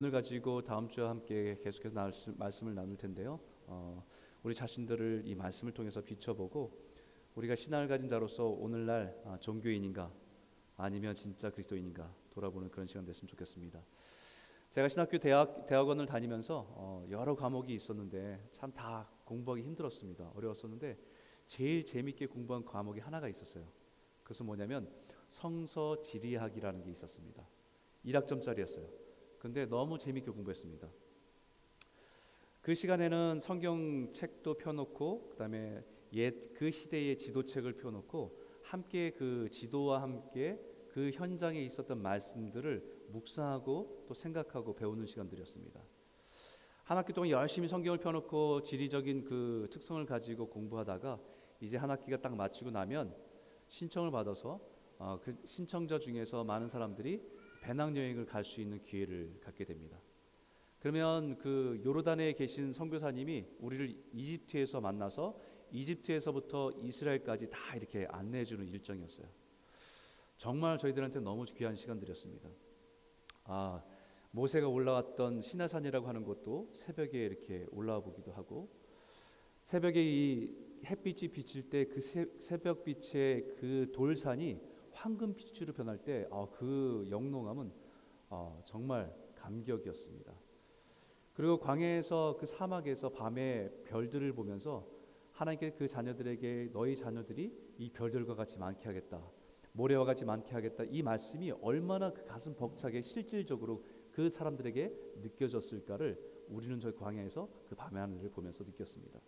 오늘 가지고 다음 주와 함께 계속해서 말씀을 나눌 텐데요. 어, 우리 자신들을 이 말씀을 통해서 비춰보고 우리가 신앙을 가진 자로서 오늘날 아, 종교인인가 아니면 진짜 그리스도인인가 돌아보는 그런 시간 됐으면 좋겠습니다. 제가 신학교 대학 대학원을 다니면서 어, 여러 과목이 있었는데 참 다 공부하기 힘들었습니다. 어려웠었는데 제일 재밌게 공부한 과목이 하나가 있었어요. 그것은 뭐냐면 성서 지리학이라는 게 있었습니다. 1학점짜리였어요. 근데 너무 재밌게 공부했습니다. 그 시간에는 성경 책도 펴놓고 그다음에 옛그 시대의 지도책을 펴놓고 함께 그 지도와 함께 그 현장에 있었던 말씀들을 묵상하고 또 생각하고 배우는 시간들이었습니다. 한 학기 동안 열심히 성경을 펴놓고 지리적인 그 특성을 가지고 공부하다가 이제 한 학기가 딱 마치고 나면 신청을 받아서 어, 그 신청자 중에서 많은 사람들이 배낭여행을 갈 수 있는 기회를 갖게 됩니다. 그러면 그 요르단에 계신 선교사님이 우리를 이집트에서 만나서 이집트에서부터 이스라엘까지 다 이렇게 안내해 주는 일정이었어요. 정말 저희들한테 너무 귀한 시간들이었습니다. 아, 모세가 올라왔던 시나산이라고 하는 곳도 새벽에 이렇게 올라와 보기도 하고 새벽에 이 햇빛이 비칠 때 그 새벽 빛의 그 돌산이 황금빛으로 변할 때그 아, 영롱함은 어, 정말 감격이었습니다. 그리고 광해에서 그 사막에서 밤에 별들을 보면서 하나님께 그 자녀들에게 너희 자녀들이 이 별들과 같이 많게 하겠다. 모래와 같이 많게 하겠다. 이 말씀이 얼마나 그 가슴 벅차게 실질적으로 그 사람들에게 느껴졌을까를 우리는 저희 광야에서 그 밤의 하늘을 보면서 느꼈습니다.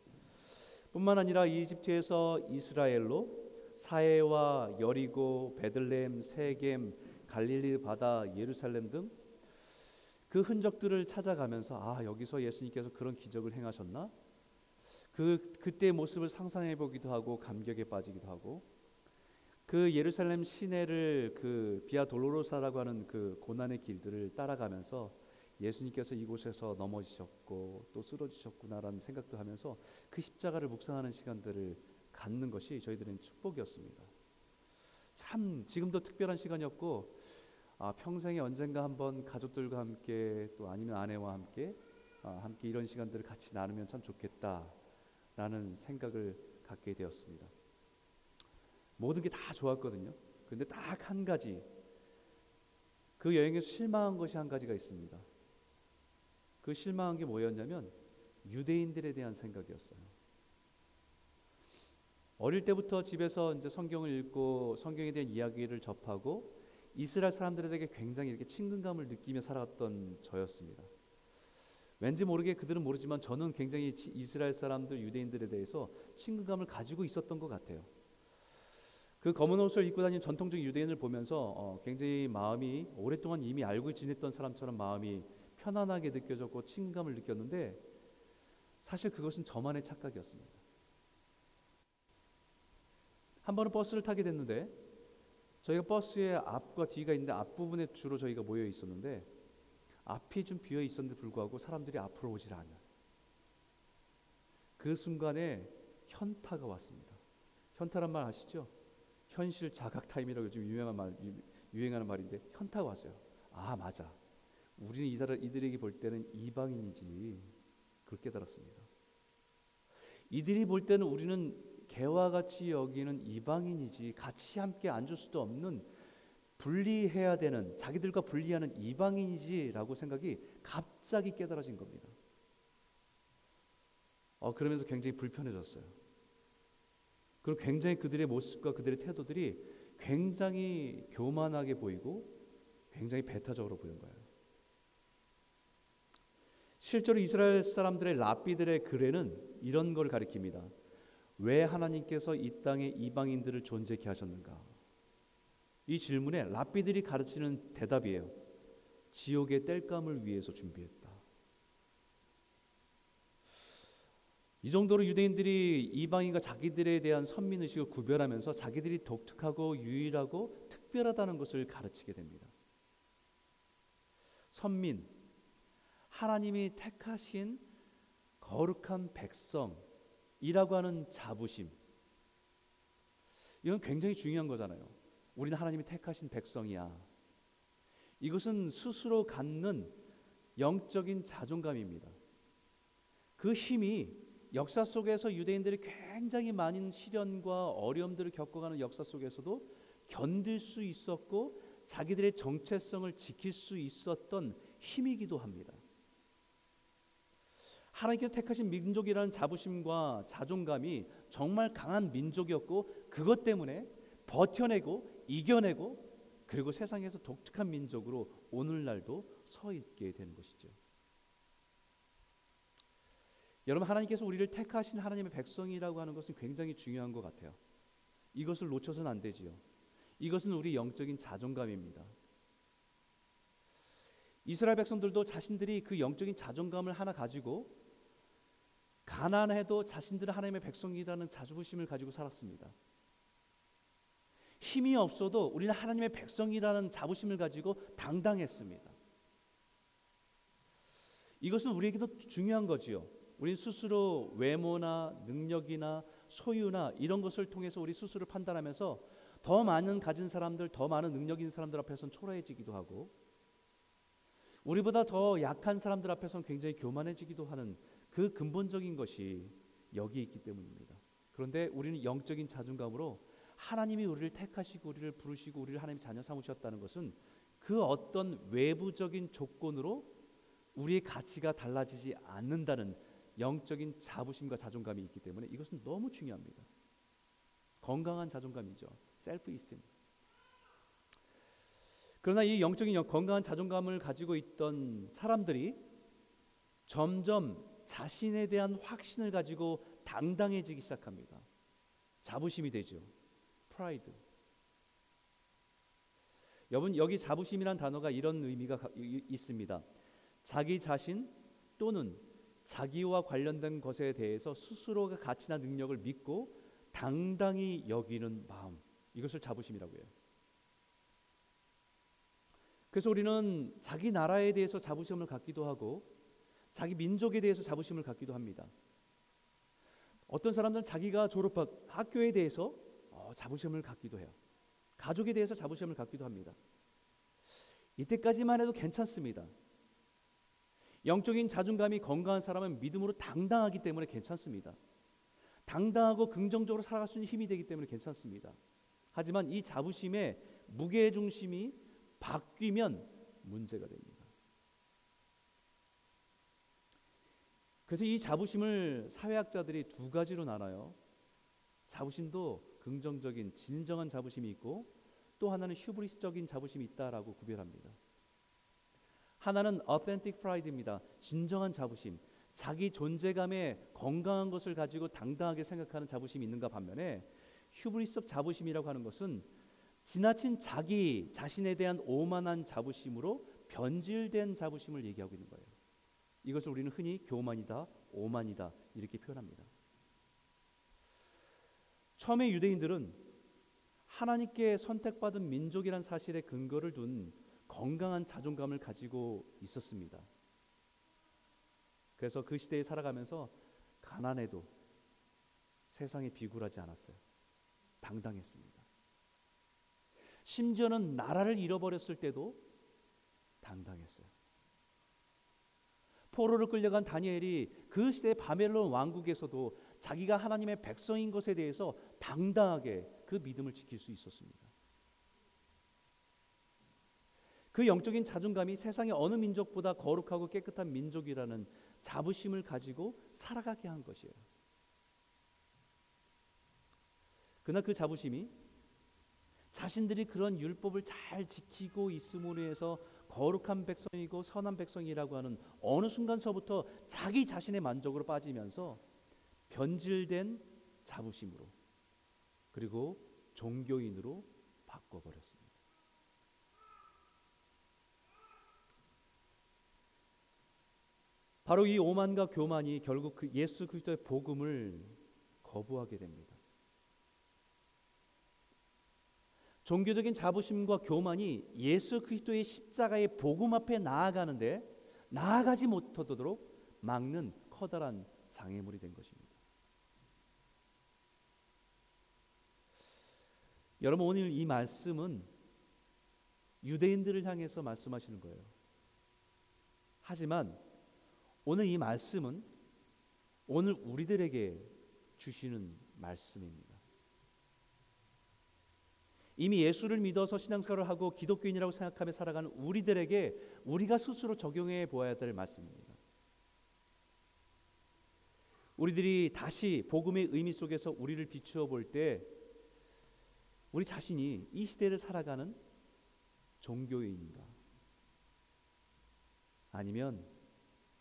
뿐만 아니라 이집트에서 이스라엘로 사해와 여리고, 베들레헴, 세겜, 갈릴리 바다, 예루살렘 등 그 흔적들을 찾아가면서 아 여기서 예수님께서 그런 기적을 행하셨나? 그 그때 모습을 상상해 보기도 하고 감격에 빠지기도 하고 그 예루살렘 시내를 그 비아 돌로로사라고 하는 그 고난의 길들을 따라가면서 예수님께서 이곳에서 넘어지셨고 또 쓰러지셨구나라는 생각도 하면서 그 십자가를 묵상하는 시간들을 갖는 것이 저희들은 축복이었습니다. 참 지금도 특별한 시간이었고 아, 평생에 언젠가 한번 가족들과 함께 또 아니면 아내와 함께 아, 함께 이런 시간들을 같이 나누면 참 좋겠다라는 생각을 갖게 되었습니다. 모든 게 다 좋았거든요. 근데 딱 한 가지 그 여행에서 실망한 것이 한 가지가 있습니다. 그 실망한 게 뭐였냐면 유대인들에 대한 생각이었어요. 어릴 때부터 집에서 이제 성경을 읽고 성경에 대한 이야기를 접하고 이스라엘 사람들에게 굉장히 이렇게 친근감을 느끼며 살아왔던 저였습니다. 왠지 모르게 그들은 모르지만 저는 굉장히 이스라엘 사람들 유대인들에 대해서 친근감을 가지고 있었던 것 같아요. 그 검은 옷을 입고 다니는 전통적인 유대인을 보면서 어, 굉장히 마음이 오랫동안 이미 알고 지냈던 사람처럼 마음이 편안하게 느껴졌고 친근감을 느꼈는데 사실 그것은 저만의 착각이었습니다. 한 번은 버스를 타게 됐는데 저희가 버스의 앞과 뒤가 있는데 앞부분에 주로 저희가 모여 있었는데 앞이 좀 비어 있었는데 불구하고 사람들이 앞으로 오질 않아요. 그 순간에 현타가 왔습니다. 현타란 말 아시죠? 현실 자각 타임이라고 요즘 유명한 말 유행하는 말인데 현타가 왔어요. 아 맞아. 우리는 이들, 이들에게 볼 때는 이방인이지. 그걸 깨달았습니다. 이들이 볼 때는 우리는 개와 같이 여기는 이방인이지 같이 함께 앉을 수도 없는 분리해야 되는 자기들과 분리하는 이방인이지라고 생각이 갑자기 깨달아진 겁니다. 어, 그러면서 굉장히 불편해졌어요. 그리고 굉장히 그들의 모습과 그들의 태도들이 굉장히 교만하게 보이고 굉장히 배타적으로 보인 거예요. 실제로 이스라엘 사람들의 랍비들의 글에는 이런 걸 가리킵니다. 왜 하나님께서 이 땅에 이방인들을 존재케 하셨는가? 이 질문에 랍비들이 가르치는 대답이에요. 지옥의 땔감을 위해서 준비했다. 이 정도로 유대인들이 이방인과 자기들에 대한 선민 의식을 구별하면서 자기들이 독특하고 유일하고 특별하다는 것을 가르치게 됩니다. 선민 하나님이 택하신 거룩한 백성 이라고 하는 자부심. 이건 굉장히 중요한 거잖아요. 우리는 하나님이 택하신 백성이야. 이것은 스스로 갖는 영적인 자존감입니다. 그 힘이 역사 속에서 유대인들이 굉장히 많은 시련과 어려움들을 겪어가는 역사 속에서도 견딜 수 있었고 자기들의 정체성을 지킬 수 있었던 힘이기도 합니다. 하나님께서 택하신 민족이라는 자부심과 자존감이 정말 강한 민족이었고 그것 때문에 버텨내고 이겨내고 그리고 세상에서 독특한 민족으로 오늘날도 서 있게 되는 것이죠. 여러분 하나님께서 우리를 택하신 하나님의 백성이라고 하는 것은 굉장히 중요한 것 같아요. 이것을 놓쳐서는 안 되지요. 이것은 우리 영적인 자존감입니다. 이스라엘 백성들도 자신들이 그 영적인 자존감을 하나 가지고 가난해도 자신들은 하나님의 백성이라는 자부심을 가지고 살았습니다. 힘이 없어도 우리는 하나님의 백성이라는 자부심을 가지고 당당했습니다. 이것은 우리에게도 중요한 거지요. 우리 스스로 외모나 능력이나 소유나 이런 것을 통해서 우리 스스로 판단하면서 더 많은 가진 사람들, 더 많은 능력 있는 사람들 앞에서는 초라해지기도 하고 우리보다 더 약한 사람들 앞에서는 굉장히 교만해지기도 하는 그 근본적인 것이 여기 있기 때문입니다. 그런데 우리는 영적인 자존감으로 하나님이 우리를 택하시고 우리를 부르시고 우리를 하나님 자녀 삼으셨다는 것은 그 어떤 외부적인 조건으로 우리의 가치가 달라지지 않는다는 영적인 자부심과 자존감이 있기 때문에 이것은 너무 중요합니다. 건강한 자존감이죠. 셀프 이스템. 그러나 이 영적인 건강한 자존감을 가지고 있던 사람들이 점점 자신에 대한 확신을 가지고 당당해지기 시작합니다. 자부심이 되죠. 프라이드. 여러분 여기 자부심이란 단어가 이런 의미가 있습니다. 자기 자신 또는 자기와 관련된 것에 대해서 스스로가 가치나 능력을 믿고 당당히 여기는 마음 이것을 자부심이라고 해요. 그래서 우리는 자기 나라에 대해서 자부심을 갖기도 하고 자기 민족에 대해서 자부심을 갖기도 합니다. 어떤 사람들은 자기가 졸업한 학교에 대해서 어, 자부심을 갖기도 해요. 가족에 대해서 자부심을 갖기도 합니다. 이때까지만 해도 괜찮습니다. 영적인 자존감이 건강한 사람은 믿음으로 당당하기 때문에 괜찮습니다. 당당하고 긍정적으로 살아갈 수 있는 힘이 되기 때문에 괜찮습니다. 하지만 이 자부심의 무게 중심이 바뀌면 문제가 됩니다. 그래서 이 자부심을 사회학자들이 두 가지로 나눠요. 자부심도 긍정적인 진정한 자부심이 있고 또 하나는 휴브리스적인 자부심이 있다라고 구별합니다. 하나는 authentic pride입니다. 진정한 자부심. 자기 존재감에 건강한 것을 가지고 당당하게 생각하는 자부심이 있는가 반면에 휴브리스적 자부심이라고 하는 것은 지나친 자기 자신에 대한 오만한 자부심으로 변질된 자부심을 얘기하고 있는 거예요. 이것을 우리는 흔히 교만이다, 오만이다 이렇게 표현합니다. 처음에 유대인들은 하나님께 선택받은 민족이란 사실에 근거를 둔 건강한 자존감을 가지고 있었습니다. 그래서 그 시대에 살아가면서 가난해도 세상에 비굴하지 않았어요. 당당했습니다. 심지어는 나라를 잃어버렸을 때도 당당했어요. 포로를 끌려간 다니엘이 그 시대 바벨론 왕국에서도 자기가 하나님의 백성인 것에 대해서 당당하게 그 믿음을 지킬 수 있었습니다. 그 영적인 자존감이 세상의 어느 민족보다 거룩하고 깨끗한 민족이라는 자부심을 가지고 살아가게 한 것이에요. 그러나 그 자부심이 자신들이 그런 율법을 잘 지키고 있음으로 해서 거룩한 백성이고 선한 백성이라고 하는 어느 순간서부터 자기 자신의 만족으로 빠지면서 변질된 자부심으로 그리고 종교인으로 바꿔버렸습니다. 바로 이 오만과 교만이 결국 그 예수 그리스도의 복음을 거부하게 됩니다. 종교적인 자부심과 교만이 예수 그리스도의 십자가의 복음 앞에 나아가는데 나아가지 못하도록 막는 커다란 장애물이 된 것입니다. 여러분 오늘 이 말씀은 유대인들을 향해서 말씀하시는 거예요. 하지만 오늘 이 말씀은 오늘 우리들에게 주시는 말씀입니다. 이미 예수를 믿어서 신앙생활을 하고 기독교인이라고 생각하며 살아가는 우리들에게 우리가 스스로 적용해 보아야 될 말씀입니다. 우리들이 다시 복음의 의미 속에서 우리를 비추어 볼 때 우리 자신이 이 시대를 살아가는 종교인인가 아니면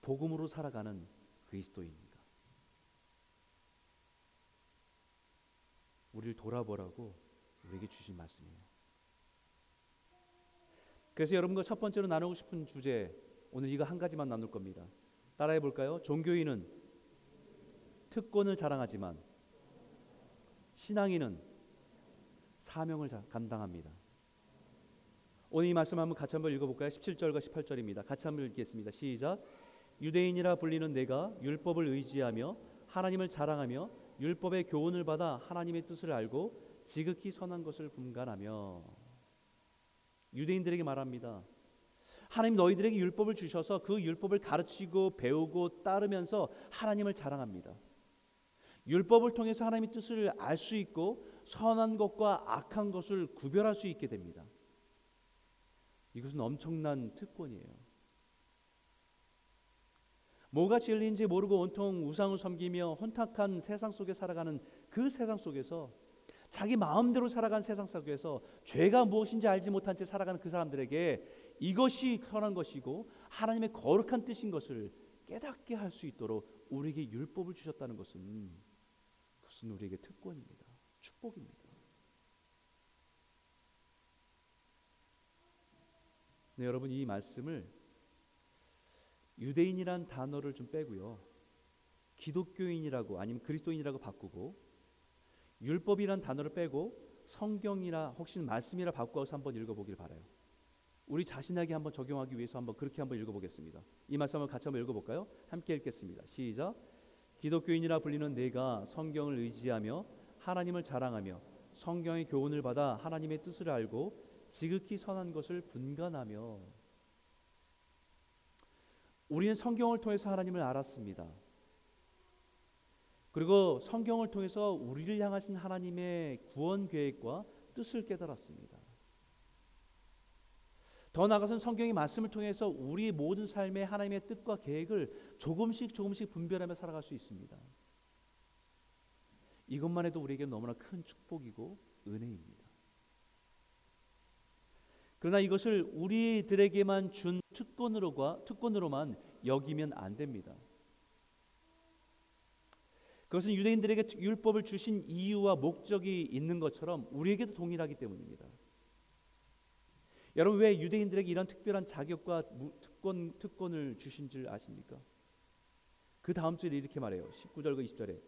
복음으로 살아가는 그리스도인인가 우리를 돌아보라고 우리에게 주신 말씀이에요. 그래서 여러분과 첫 번째로 나누고 싶은 주제 오늘 이거 한 가지만 나눌 겁니다. 따라해 볼까요? 종교인은 특권을 자랑하지만 신앙인은 사명을 감당합니다. 오늘 이 말씀 한번 같이 한번 읽어볼까요? 17절과 18절입니다. 같이 한번 읽겠습니다. 시작. 유대인이라 불리는 내가 율법을 의지하며 하나님을 자랑하며 율법의 교훈을 받아 하나님의 뜻을 알고 지극히 선한 것을 분간하며 유대인들에게 말합니다. 하나님 너희들에게 율법을 주셔서 그 율법을 가르치고 배우고 따르면서 하나님을 자랑합니다. 율법을 통해서 하나님의 뜻을 알 수 있고 선한 것과 악한 것을 구별할 수 있게 됩니다. 이것은 엄청난 특권이에요. 뭐가 진리인지 모르고 온통 우상을 섬기며 혼탁한 세상 속에 살아가는 그 세상 속에서 자기 마음대로 살아간 세상 속에서 죄가 무엇인지 알지 못한 채 살아가는 그 사람들에게 이것이 선한 것이고 하나님의 거룩한 뜻인 것을 깨닫게 할 수 있도록 우리에게 율법을 주셨다는 것은 그것은 우리에게 특권입니다. 축복입니다. 네, 여러분 이 말씀을 유대인이란 단어를 좀 빼고요. 기독교인이라고 아니면 그리스도인이라고 바꾸고 율법이란 단어를 빼고 성경이나 혹시 말씀이라 바꿔서 한번 읽어보길 바라요. 우리 자신에게 한번 적용하기 위해서 한번 그렇게 한번 읽어보겠습니다. 이 말씀을 같이 한번 읽어볼까요? 함께 읽겠습니다. 시작. 기독교인이라 불리는 내가 성경을 의지하며 하나님을 자랑하며 성경의 교훈을 받아 하나님의 뜻을 알고 지극히 선한 것을 분간하며 우리는 성경을 통해서 하나님을 알았습니다. 그리고 성경을 통해서 우리를 향하신 하나님의 구원 계획과 뜻을 깨달았습니다. 더 나아가서는 성경의 말씀을 통해서 우리 모든 삶의 하나님의 뜻과 계획을 조금씩 조금씩 분별하며 살아갈 수 있습니다. 이것만 해도 우리에게 너무나 큰 축복이고 은혜입니다. 그러나 이것을 우리들에게만 준 특권으로가 특권으로만 여기면 안 됩니다. 그것은 유대인들에게 율법을 주신 이유와 목적이 있는 것처럼 우리에게도 동일하기 때문입니다. 여러분 왜 유대인들에게 이런 특별한 자격과 특권 특권을 주신 줄 아십니까? 그 다음 절에 이렇게 말해요. 19절과 20절에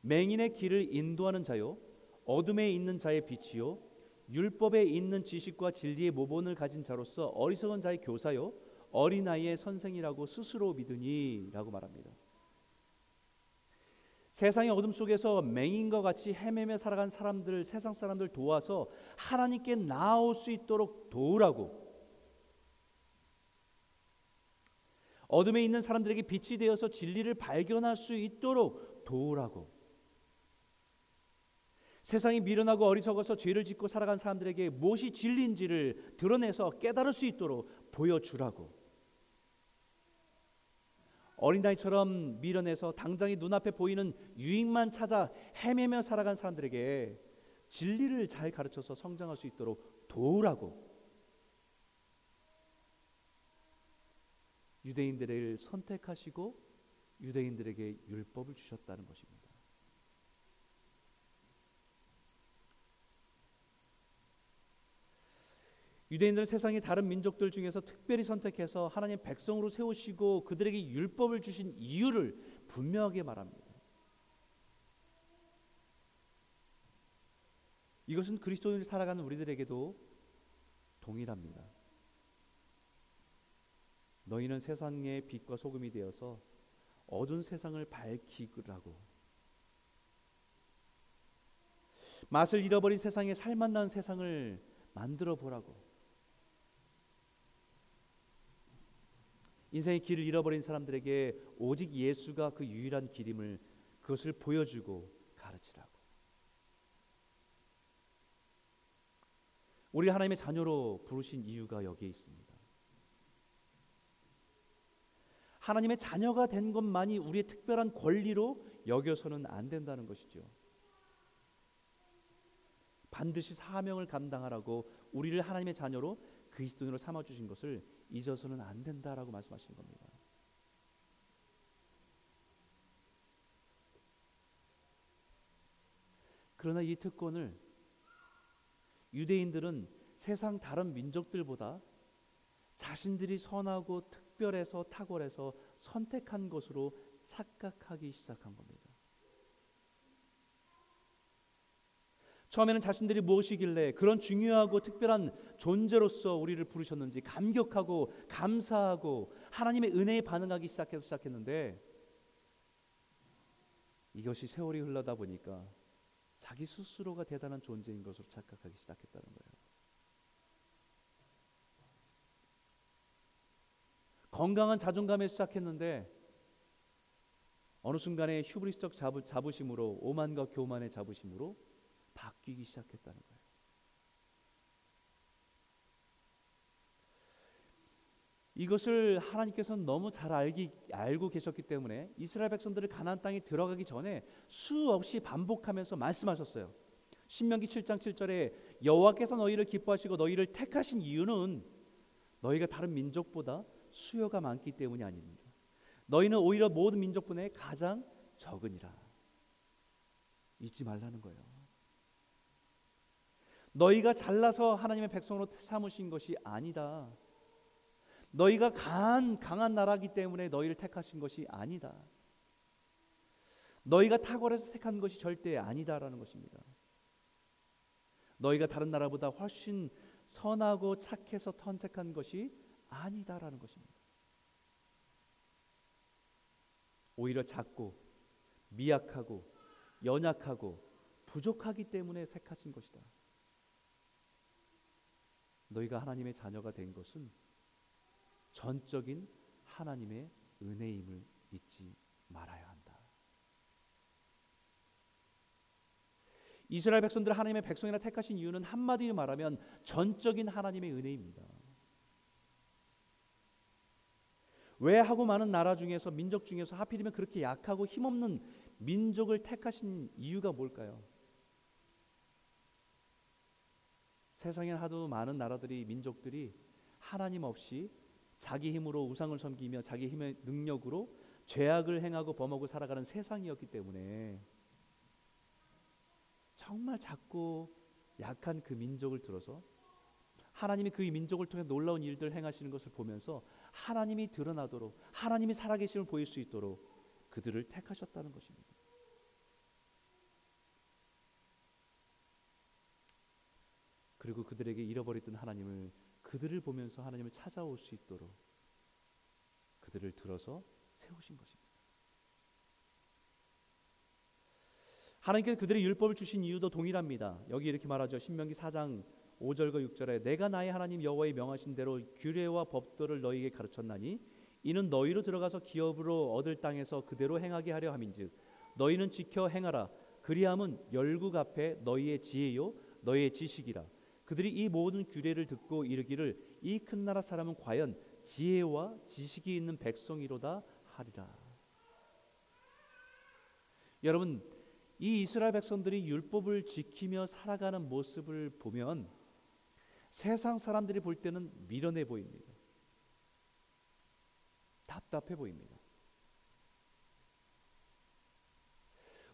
맹인의 길을 인도하는 자요 어둠에 있는 자의 빛이요 율법에 있는 지식과 진리의 모본을 가진 자로서 어리석은 자의 교사요 어린아이의 선생이라고 스스로 믿으니라고 말합니다. 세상의 어둠 속에서 맹인과 같이 헤매며 살아간 사람들, 세상 사람들 도와서 하나님께 나올 수 있도록 도우라고. 어둠에 있는 사람들에게 빛이 되어서 진리를 발견할 수 있도록 도우라고. 세상이 미련하고 어리석어서 죄를 짓고 살아간 사람들에게 무엇이 진리인지를 드러내서 깨달을 수 있도록 보여주라고. 어린아이처럼 미련해서 당장이 눈앞에 보이는 유익만 찾아 헤매며 살아간 사람들에게 진리를 잘 가르쳐서 성장할 수 있도록 도우라고 유대인들을 선택하시고 유대인들에게 율법을 주셨다는 것입니다. 유대인들은 세상의 다른 민족들 중에서 특별히 선택해서 하나님 백성으로 세우시고 그들에게 율법을 주신 이유를 분명하게 말합니다. 이것은 그리스도인을 살아가는 우리들에게도 동일합니다. 너희는 세상의 빛과 소금이 되어서 어두운 세상을 밝히라고 맛을 잃어버린 세상에 살맛난 세상을 만들어 보라고 인생의 길을 잃어버린 사람들에게 오직 예수가 그 유일한 길임을 그것을 보여주고 가르치라고. 우리 하나님의 자녀로 부르신 이유가 여기에 있습니다. 하나님의 자녀가 된 것만이 우리의 특별한 권리로 여겨서는 안 된다는 것이죠. 반드시 사명을 감당하라고 우리를 하나님의 자녀로 그리스도인으로 삼아 주신 것을 잊어서는 안 된다라고 말씀하시는 겁니다. 그러나 이 특권을 유대인들은 세상 다른 민족들보다 자신들이 선하고 특별해서 탁월해서 선택한 것으로 착각하기 시작한 겁니다. 처음에는 자신들이 무엇이길래 그런 중요하고 특별한 존재로서 우리를 부르셨는지 감격하고 감사하고 하나님의 은혜에 반응하기 시작해서 시작했는데 이것이 세월이 흘러다 보니까 자기 스스로가 대단한 존재인 것으로 착각하기 시작했다는 거예요. 건강한 자존감에 시작했는데 어느 순간에 휴브리스적 자부심으로 오만과 교만의 자부심으로 바뀌기 시작했다는 거예요. 이것을 하나님께서는 너무 잘 알기 알고 계셨기 때문에 이스라엘 백성들을 가나안 땅에 들어가기 전에 수없이 반복하면서 말씀하셨어요. 신명기 7장 7절에 여호와께서 너희를 기뻐하시고 너희를 택하신 이유는 너희가 다른 민족보다 수요가 많기 때문이 아닙니다. 너희는 오히려 모든 민족 중에 가장 적으니라. 잊지 말라는 거예요. 너희가 잘나서 하나님의 백성으로 삼으신 것이 아니다. 너희가 강한 강한 나라기 때문에 너희를 택하신 것이 아니다. 너희가 탁월해서 택한 것이 절대 아니다라는 것입니다. 너희가 다른 나라보다 훨씬 선하고 착해서 선택한 것이 아니다라는 것입니다. 오히려 작고 미약하고 연약하고 부족하기 때문에 택하신 것이다. 너희가 하나님의 자녀가 된 것은 전적인 하나님의 은혜임을 잊지 말아야 한다. 이스라엘 백성들 하나님의 백성이라 택하신 이유는 한마디로 말하면 전적인 하나님의 은혜입니다. 왜 하고 많은 나라 중에서 민족 중에서 하필이면 그렇게 약하고 힘없는 민족을 택하신 이유가 뭘까요? 세상에 하도 많은 나라들이 민족들이 하나님 없이 자기 힘으로 우상을 섬기며 자기 힘의 능력으로 죄악을 행하고 범하고 살아가는 세상이었기 때문에 정말 작고 약한 그 민족을 들어서 하나님이 그 민족을 통해 놀라운 일들 행하시는 것을 보면서 하나님이 드러나도록 하나님이 살아계심을 보일 수 있도록 그들을 택하셨다는 것입니다. 그리고 그들에게 잃어버렸던 하나님을 그들을 보면서 하나님을 찾아올 수 있도록 그들을 들어서 세우신 것입니다. 하나님께서 그들의 율법을 주신 이유도 동일합니다. 여기 이렇게 말하죠. 신명기 4장 5절과 6절에 내가 나의 하나님 여호와의 명하신 대로 규례와 법도를 너희에게 가르쳤나니 이는 너희로 들어가서 기업으로 얻을 땅에서 그대로 행하게 하려 함인즉 너희는 지켜 행하라 그리함은 열국 앞에 너희의 지혜요 너희의 지식이라 그들이 이 모든 규례를 듣고 이르기를 이 큰 나라 사람은 과연 지혜와 지식이 있는 백성이로다 하리라. 여러분 이 이스라엘 백성들이 율법을 지키며 살아가는 모습을 보면 세상 사람들이 볼 때는 미련해 보입니다. 답답해 보입니다.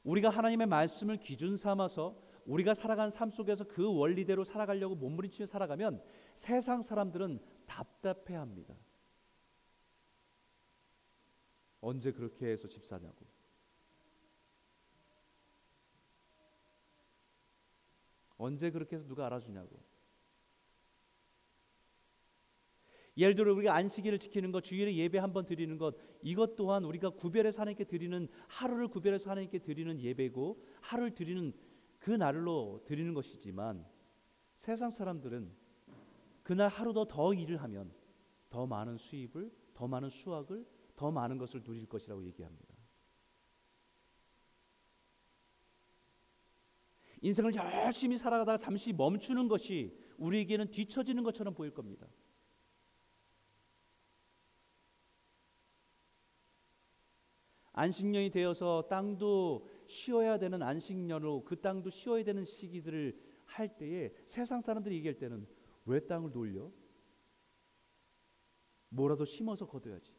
우리가 하나님의 말씀을 기준 삼아서 우리가 살아간 삶 속에서 그 원리대로 살아가려고 몸부림치며 살아가면 세상 사람들은 답답해합니다. 언제 그렇게 해서 집 사냐고. 언제 그렇게 해서 누가 알아주냐고. 예를 들어 우리가 안식일을 지키는 것, 주일에 예배 한 번 드리는 것, 이것 또한 우리가 구별해서 하나님께 드리는 하루를 구별해서 하나님께 드리는 예배고 하루를 드리는 그 날로 드리는 것이지만 세상 사람들은 그날 하루 더더 일을 하면 더 많은 수입을 더 많은 수확을 더 많은 것을 누릴 것이라고 얘기합니다. 인생을 열심히 살아가다가 잠시 멈추는 것이 우리에게는 뒤처지는 것처럼 보일 겁니다. 안식년이 되어서 땅도 쉬어야 되는 안식년으로 그 땅도 쉬어야 되는 시기들을 할 때에 세상 사람들이 얘기할 때는 왜 땅을 돌려? 뭐라도 심어서 거둬야지.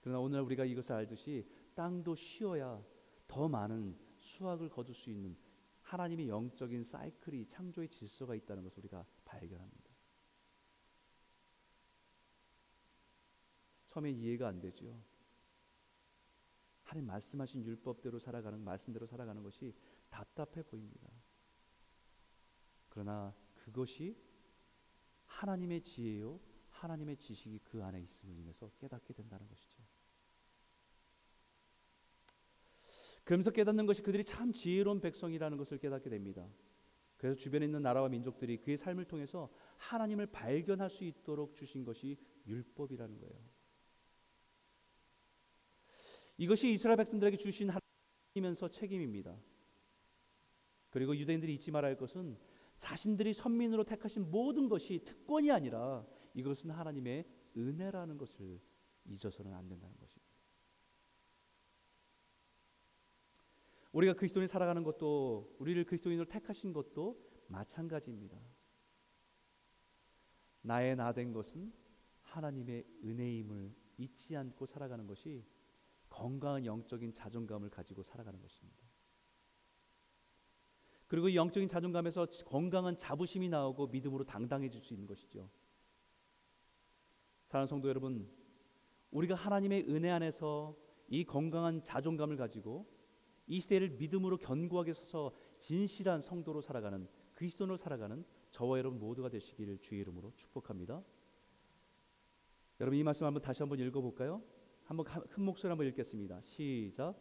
그러나 오늘 우리가 이것을 알듯이 땅도 쉬어야 더 많은 수확을 거둘 수 있는 하나님의 영적인 사이클이 창조의 질서가 있다는 것을 우리가 발견합니다. 처음에 이해가 안 되죠. 하나님 말씀하신 율법대로 살아가는 말씀대로 살아가는 것이 답답해 보입니다. 그러나 그것이 하나님의 지혜요 하나님의 지식이 그 안에 있음을 인해서 깨닫게 된다는 것이죠. 그러면서 깨닫는 것이 그들이 참 지혜로운 백성이라는 것을 깨닫게 됩니다. 그래서 주변에 있는 나라와 민족들이 그의 삶을 통해서 하나님을 발견할 수 있도록 주신 것이 율법이라는 거예요. 이것이 이스라엘 백성들에게 주신 하나님이면서 책임입니다. 그리고 유대인들이 잊지 말아야 할 것은 자신들이 선민으로 택하신 모든 것이 특권이 아니라 이것은 하나님의 은혜라는 것을 잊어서는 안 된다는 것입니다. 우리가 그리스도인 살아가는 것도 우리를 그리스도인으로 택하신 것도 마찬가지입니다. 나의 나 된 것은 하나님의 은혜임을 잊지 않고 살아가는 것이 건강한 영적인 자존감을 가지고 살아가는 것입니다. 그리고 이 영적인 자존감에서 건강한 자부심이 나오고 믿음으로 당당해질 수 있는 것이죠. 사랑하는 성도 여러분, 우리가 하나님의 은혜 안에서 이 건강한 자존감을 가지고 이 시대를 믿음으로 견고하게 서서 진실한 성도로 살아가는 그리스도로 살아가는 저와 여러분 모두가 되시기를 주의 이름으로 축복합니다. 여러분 이 말씀 한번 다시 한번 읽어볼까요? 한번 큰 목소리 한번 읽겠습니다. 시작.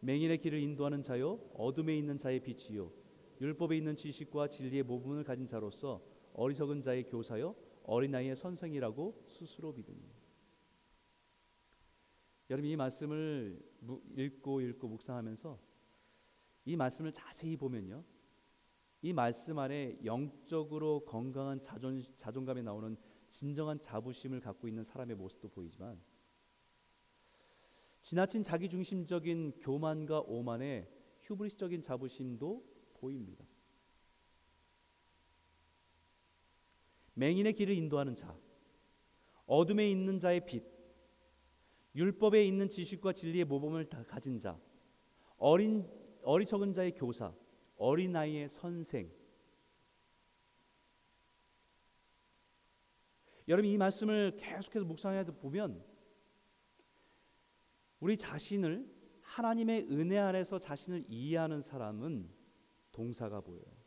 맹인의 길을 인도하는 자요, 어둠에 있는 자의 빛이요, 율법에 있는 지식과 진리의 모분을 가진 자로서 어리석은 자의 교사요, 어린 나이의 선생이라고 스스로 믿으니. 여러분 이 말씀을 읽고 읽고 묵상하면서 이 말씀을 자세히 보면요. 이 말씀 안에 영적으로 건강한 자존, 자존감에 나오는 진정한 자부심을 갖고 있는 사람의 모습도 보이지만 지나친 자기중심적인 교만과 오만의 휴브리스적인 자부심도 보입니다. 맹인의 길을 인도하는 자, 어둠에 있는 자의 빛, 율법에 있는 지식과 진리의 모범을 다 가진 자, 어린 어리석은 자의 교사, 어린 아이의 선생. 여러분 이 말씀을 계속해서 묵상해 보면 우리 자신을 하나님의 은혜 안에서 자신을 이해하는 사람은 동사가 보여요.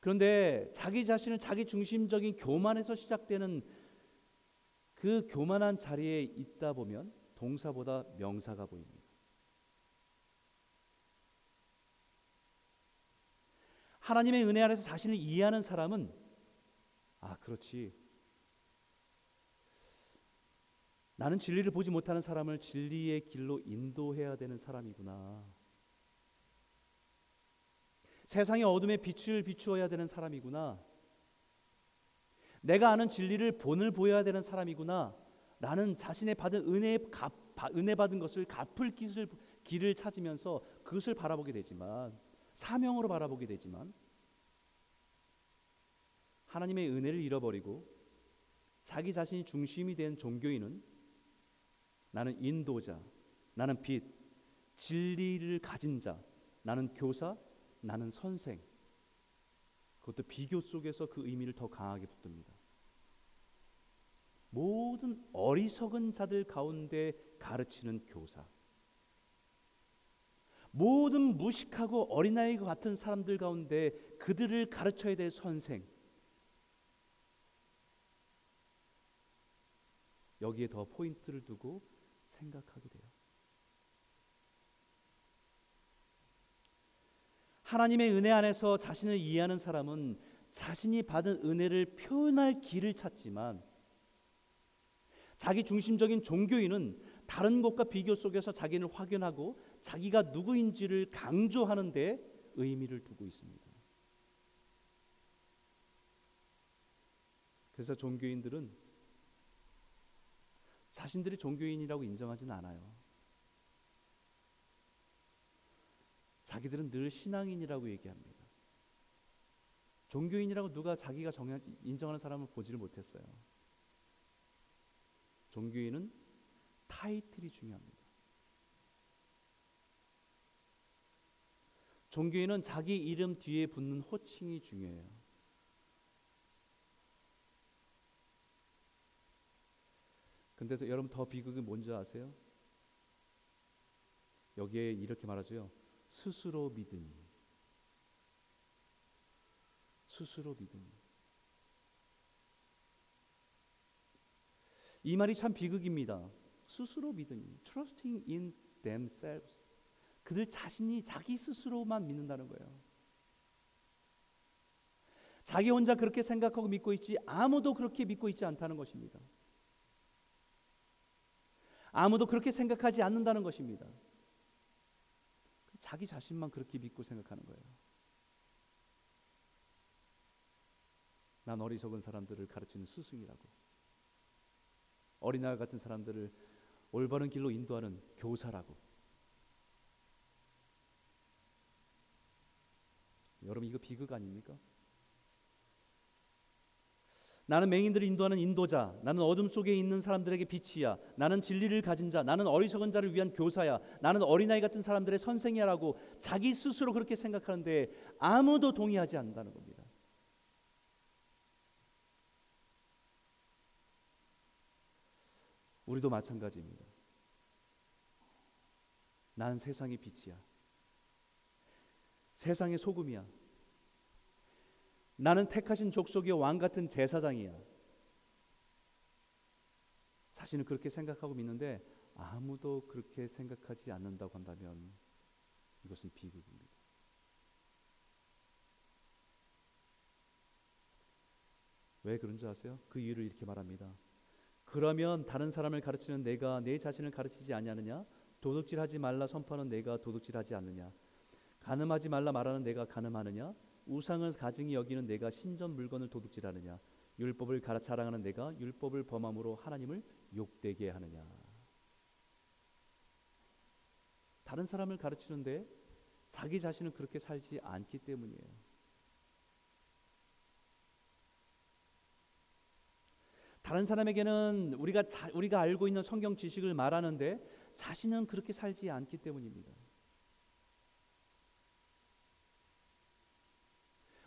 그런데 자기 자신을 자기 중심적인 교만에서 시작되는 그 교만한 자리에 있다 보면 동사보다 명사가 보입니다. 하나님의 은혜 안에서 자신을 이해하는 사람은 아, 그렇지. 나는 진리를 보지 못하는 사람을 진리의 길로 인도해야 되는 사람이구나. 세상의 어둠에 빛을 비추어야 되는 사람이구나. 내가 아는 진리를 본을 보여야 되는 사람이구나. 나는 자신의 받은 은혜 갚, 은혜 받은 것을 갚을 길을, 길을 찾으면서 그것을 바라보게 되지만 사명으로 바라보게 되지만 하나님의 은혜를 잃어버리고 자기 자신이 중심이 된 종교인은 나는 인도자, 나는 빛, 진리를 가진 자, 나는 교사, 나는 선생. 그것도 비교 속에서 그 의미를 더 강하게 붙듭니다. 모든 어리석은 자들 가운데 가르치는 교사. 모든 무식하고 어린아이 같은 사람들 가운데 그들을 가르쳐야 될 선생. 여기에 더 포인트를 두고 생각하게 돼요. 하나님의 은혜 안에서 자신을 이해하는 사람은 자신이 받은 은혜를 표현할 길을 찾지만 자기 중심적인 종교인은 다른 것과 비교 속에서 자기를 확인하고 자기가 누구인지를 강조하는 데 의미를 두고 있습니다. 그래서 종교인들은 자신들이 종교인이라고 인정하지는 않아요. 자기들은 늘 신앙인이라고 얘기합니다. 종교인이라고 누가 자기가 정한, 인정하는 사람을 보지를 못했어요. 종교인은 타이틀이 중요합니다. 종교인은 자기 이름 뒤에 붙는 호칭이 중요해요. 근데 여러분 더 비극이 뭔지 아세요? 여기에 이렇게 말하죠. 스스로 믿으니. 스스로 믿으니. 이 말이 참 비극입니다. 스스로 믿으니. Trusting in themselves. 그들 자신이 자기 스스로만 믿는다는 거예요. 자기 혼자 그렇게 생각하고 믿고 있지 아무도 그렇게 믿고 있지 않다는 것입니다. 아무도 그렇게 생각하지 않는다는 것입니다. 자기 자신만 그렇게 믿고 생각하는 거예요. 난 어리석은 사람들을 가르치는 스승이라고. 어린아이 같은 사람들을 올바른 길로 인도하는 교사라고. 여러분 이거 비극 아닙니까? 나는 맹인들을 인도하는 인도자. 나는 어둠 속에 있는 사람들에게 빛이야. 나는 진리를 가진 자. 나는 어리석은 자를 위한 교사야. 나는 어린아이 같은 사람들의 선생이라고 자기 스스로 그렇게 생각하는데 아무도 동의하지 않는다는 겁니다. 우리도 마찬가지입니다. 나는 세상의 빛이야. 세상의 소금이야. 나는 택하신 족속의 왕 같은 제사장이야. 자신은 그렇게 생각하고 믿는데 아무도 그렇게 생각하지 않는다고 한다면 이것은 비극입니다. 왜 그런 줄 아세요? 그 이유를 이렇게 말합니다. 그러면 다른 사람을 가르치는 내가 내 자신을 가르치지 아니하느냐? 도둑질하지 말라 선포하는 내가 도둑질하지 않느냐? 가늠하지 말라 말하는 내가 가늠하느냐? 우상을 가증히 여기는 내가 신전 물건을 도둑질하느냐 율법을 가르 자랑하는 내가 율법을 범함으로 하나님을 욕되게 하느냐 다른 사람을 가르치는데 자기 자신은 그렇게 살지 않기 때문이에요. 다른 사람에게는 우리가 자, 우리가 알고 있는 성경 지식을 말하는데 자신은 그렇게 살지 않기 때문입니다.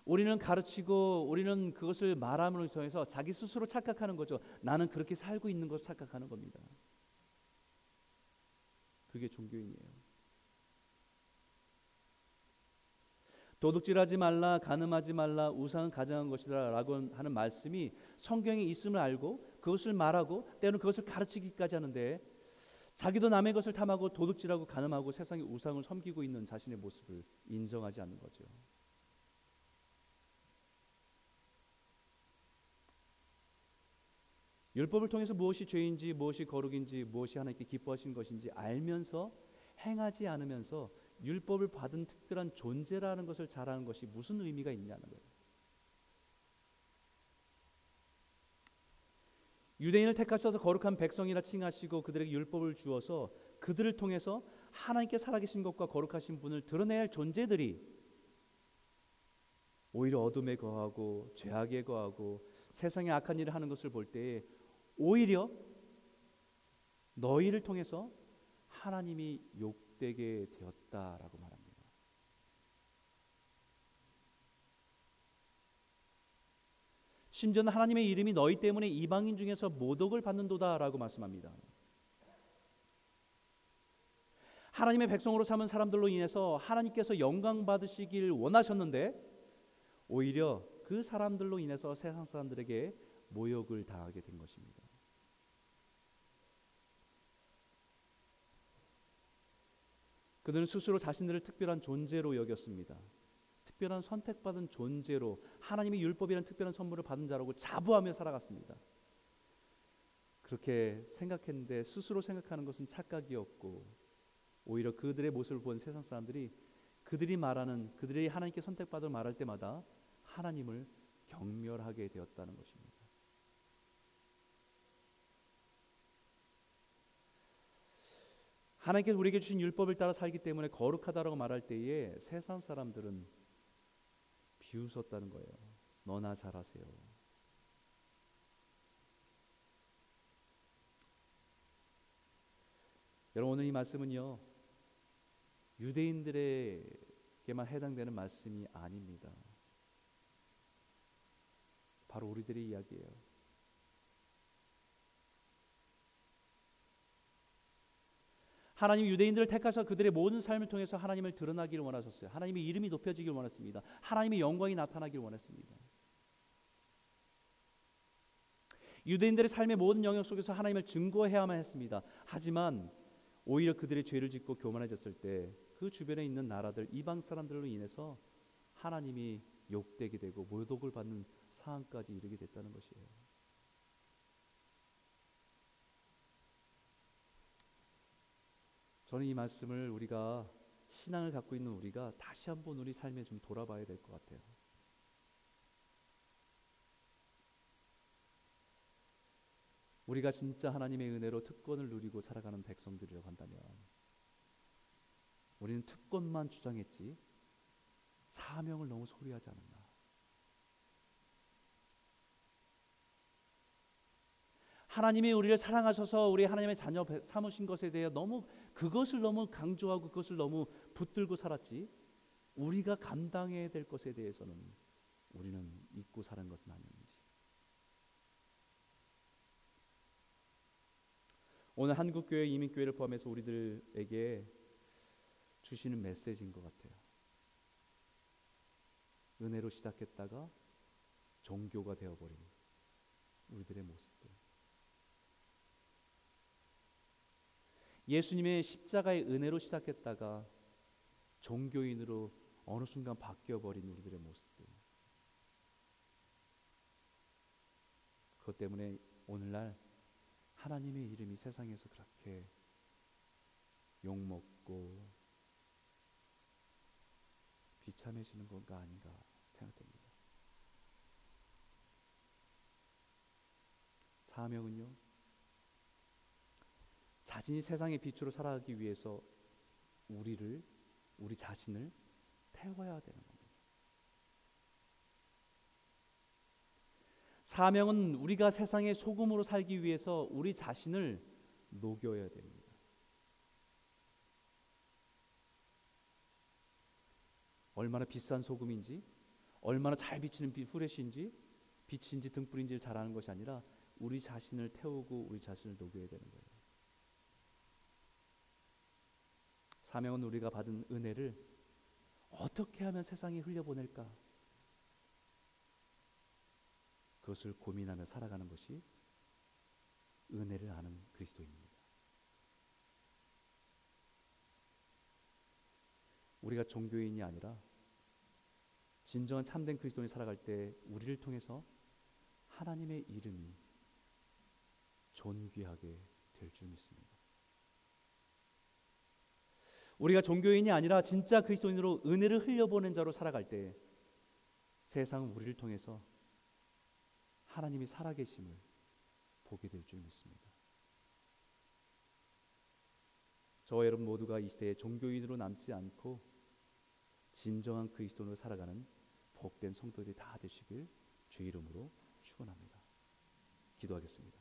우리는 가르치고 우리는 그것을 말함으로 통해서 자기 스스로 착각하는 거죠. 나는 그렇게 살고 있는 것 착각하는 겁니다. 그게 종교인이에요. 도둑질하지 말라, 가늠하지 말라, 우상은 가장한 것이다라고 하는 말씀이 성경에 있음을 알고 그것을 말하고 때로는 그것을 가르치기까지 하는데 자기도 남의 것을 탐하고 도둑질하고 가늠하고 세상의 우상을 섬기고 있는 자신의 모습을 인정하지 않는 거죠. 율법을 통해서 무엇이 죄인지 무엇이 거룩인지 무엇이 하나님께 기뻐하신 것인지 알면서 행하지 않으면서 율법을 받은 특별한 존재라는 것을 자랑하는 것이 무슨 의미가 있냐는 거예요. 유대인을 택하셔서 거룩한 백성이라 칭하시고 그들에게 율법을 주어서 그들을 통해서 하나님께 살아계신 것과 거룩하신 분을 드러내야 할 존재들이 오히려 어둠에 거하고 죄악에 거하고 세상에 악한 일을 하는 것을 볼 때에 오히려 너희를 통해서 하나님이 욕되게 되었다라고 말합니다. 심지어는 하나님의 이름이 너희 때문에 이방인 중에서 모독을 받는도다라고 말씀합니다. 하나님의 백성으로 삼은 사람들로 인해서 하나님께서 영광 받으시길 원하셨는데 오히려 그 사람들로 인해서 세상 사람들에게 모욕을 당하게 된 것입니다. 그들은 스스로 자신들을 특별한 존재로 여겼습니다. 특별한 선택받은 존재로 하나님의 율법이라는 특별한 선물을 받은 자라고 자부하며 살아갔습니다. 그렇게 생각했는데 스스로 생각하는 것은 착각이었고 오히려 그들의 모습을 본 세상 사람들이 그들이 말하는 그들이 하나님께 선택받을 말할 때마다 하나님을 경멸하게 되었다는 것입니다. 하나님께서 우리에게 주신 율법을 따라 살기 때문에 거룩하다라고 말할 때에 세상 사람들은 비웃었다는 거예요. 너나 잘하세요. 여러분 오늘 이 말씀은요 유대인들에게만 해당되는 말씀이 아닙니다. 바로 우리들의 이야기예요. 하나님 유대인들을 택하셔 그들의 모든 삶을 통해서 하나님을 드러나기를 원하셨어요. 하나님의 이름이 높여지기를 원했습니다. 하나님의 영광이 나타나기를 원했습니다. 유대인들의 삶의 모든 영역 속에서 하나님을 증거해야만 했습니다. 하지만 오히려 그들의 죄를 짓고 교만해졌을 때 그 주변에 있는 나라들 이방 사람들로 인해서 하나님이 욕되게 되고 모독을 받는 상황까지 이르게 됐다는 것이에요. 저는 이 말씀을 우리가 신앙을 갖고 있는 우리가 다시 한번 우리 삶에 좀 돌아봐야 될 것 같아요. 우리가 진짜 하나님의 은혜로 특권을 누리고 살아가는 백성들이라고 한다면 우리는 특권만 주장했지 사명을 너무 소리하지 않았나. 하나님이 우리를 사랑하셔서 우리 하나님의 자녀 삼으신 것에 대해 너무 그것을 너무 강조하고 그것을 너무 붙들고 살았지 우리가 감당해야 될 것에 대해서는 우리는 잊고 사는 것은 아닌지 오늘 한국교회 이민교회를 포함해서 우리들에게 주시는 메시지인 것 같아요. 은혜로 시작했다가 종교가 되어버린 우리들의 모습들. 예수님의 십자가의 은혜로 시작했다가 종교인으로 어느 순간 바뀌어 버린 우리들의 모습들. 그것 때문에 오늘날 하나님의 이름이 세상에서 그렇게 욕먹고 비참해지는 건가 아닌가 생각됩니다. 사명은요. 자신이 세상의 빛으로 살아가기 위해서 우리를 우리 자신을 태워야 되는 겁니다. 사명은 우리가 세상의 소금으로 살기 위해서 우리 자신을 녹여야 됩니다. 얼마나 비싼 소금인지, 얼마나 잘 비치는 후레쉬인지, 빛인지 등불인지를 잘 아는 것이 아니라 우리 자신을 태우고 우리 자신을 녹여야 되는 거예요. 사명은 우리가 받은 은혜를 어떻게 하면 세상에 흘려보낼까? 그것을 고민하며 살아가는 것이 은혜를 아는 그리스도인입니다. 우리가 종교인이 아니라 진정한 참된 그리스도인이 살아갈 때 우리를 통해서 하나님의 이름이 존귀하게 될 줄 믿습니다. 우리가 종교인이 아니라 진짜 그리스도인으로 은혜를 흘려보낸 자로 살아갈 때 세상은 우리를 통해서 하나님이 살아계심을 보게 될 줄 믿습니다. 저와 여러분 모두가 이 시대에 종교인으로 남지 않고 진정한 그리스도인으로 살아가는 복된 성도들이 다 되시길 주 이름으로 축원합니다. 기도하겠습니다.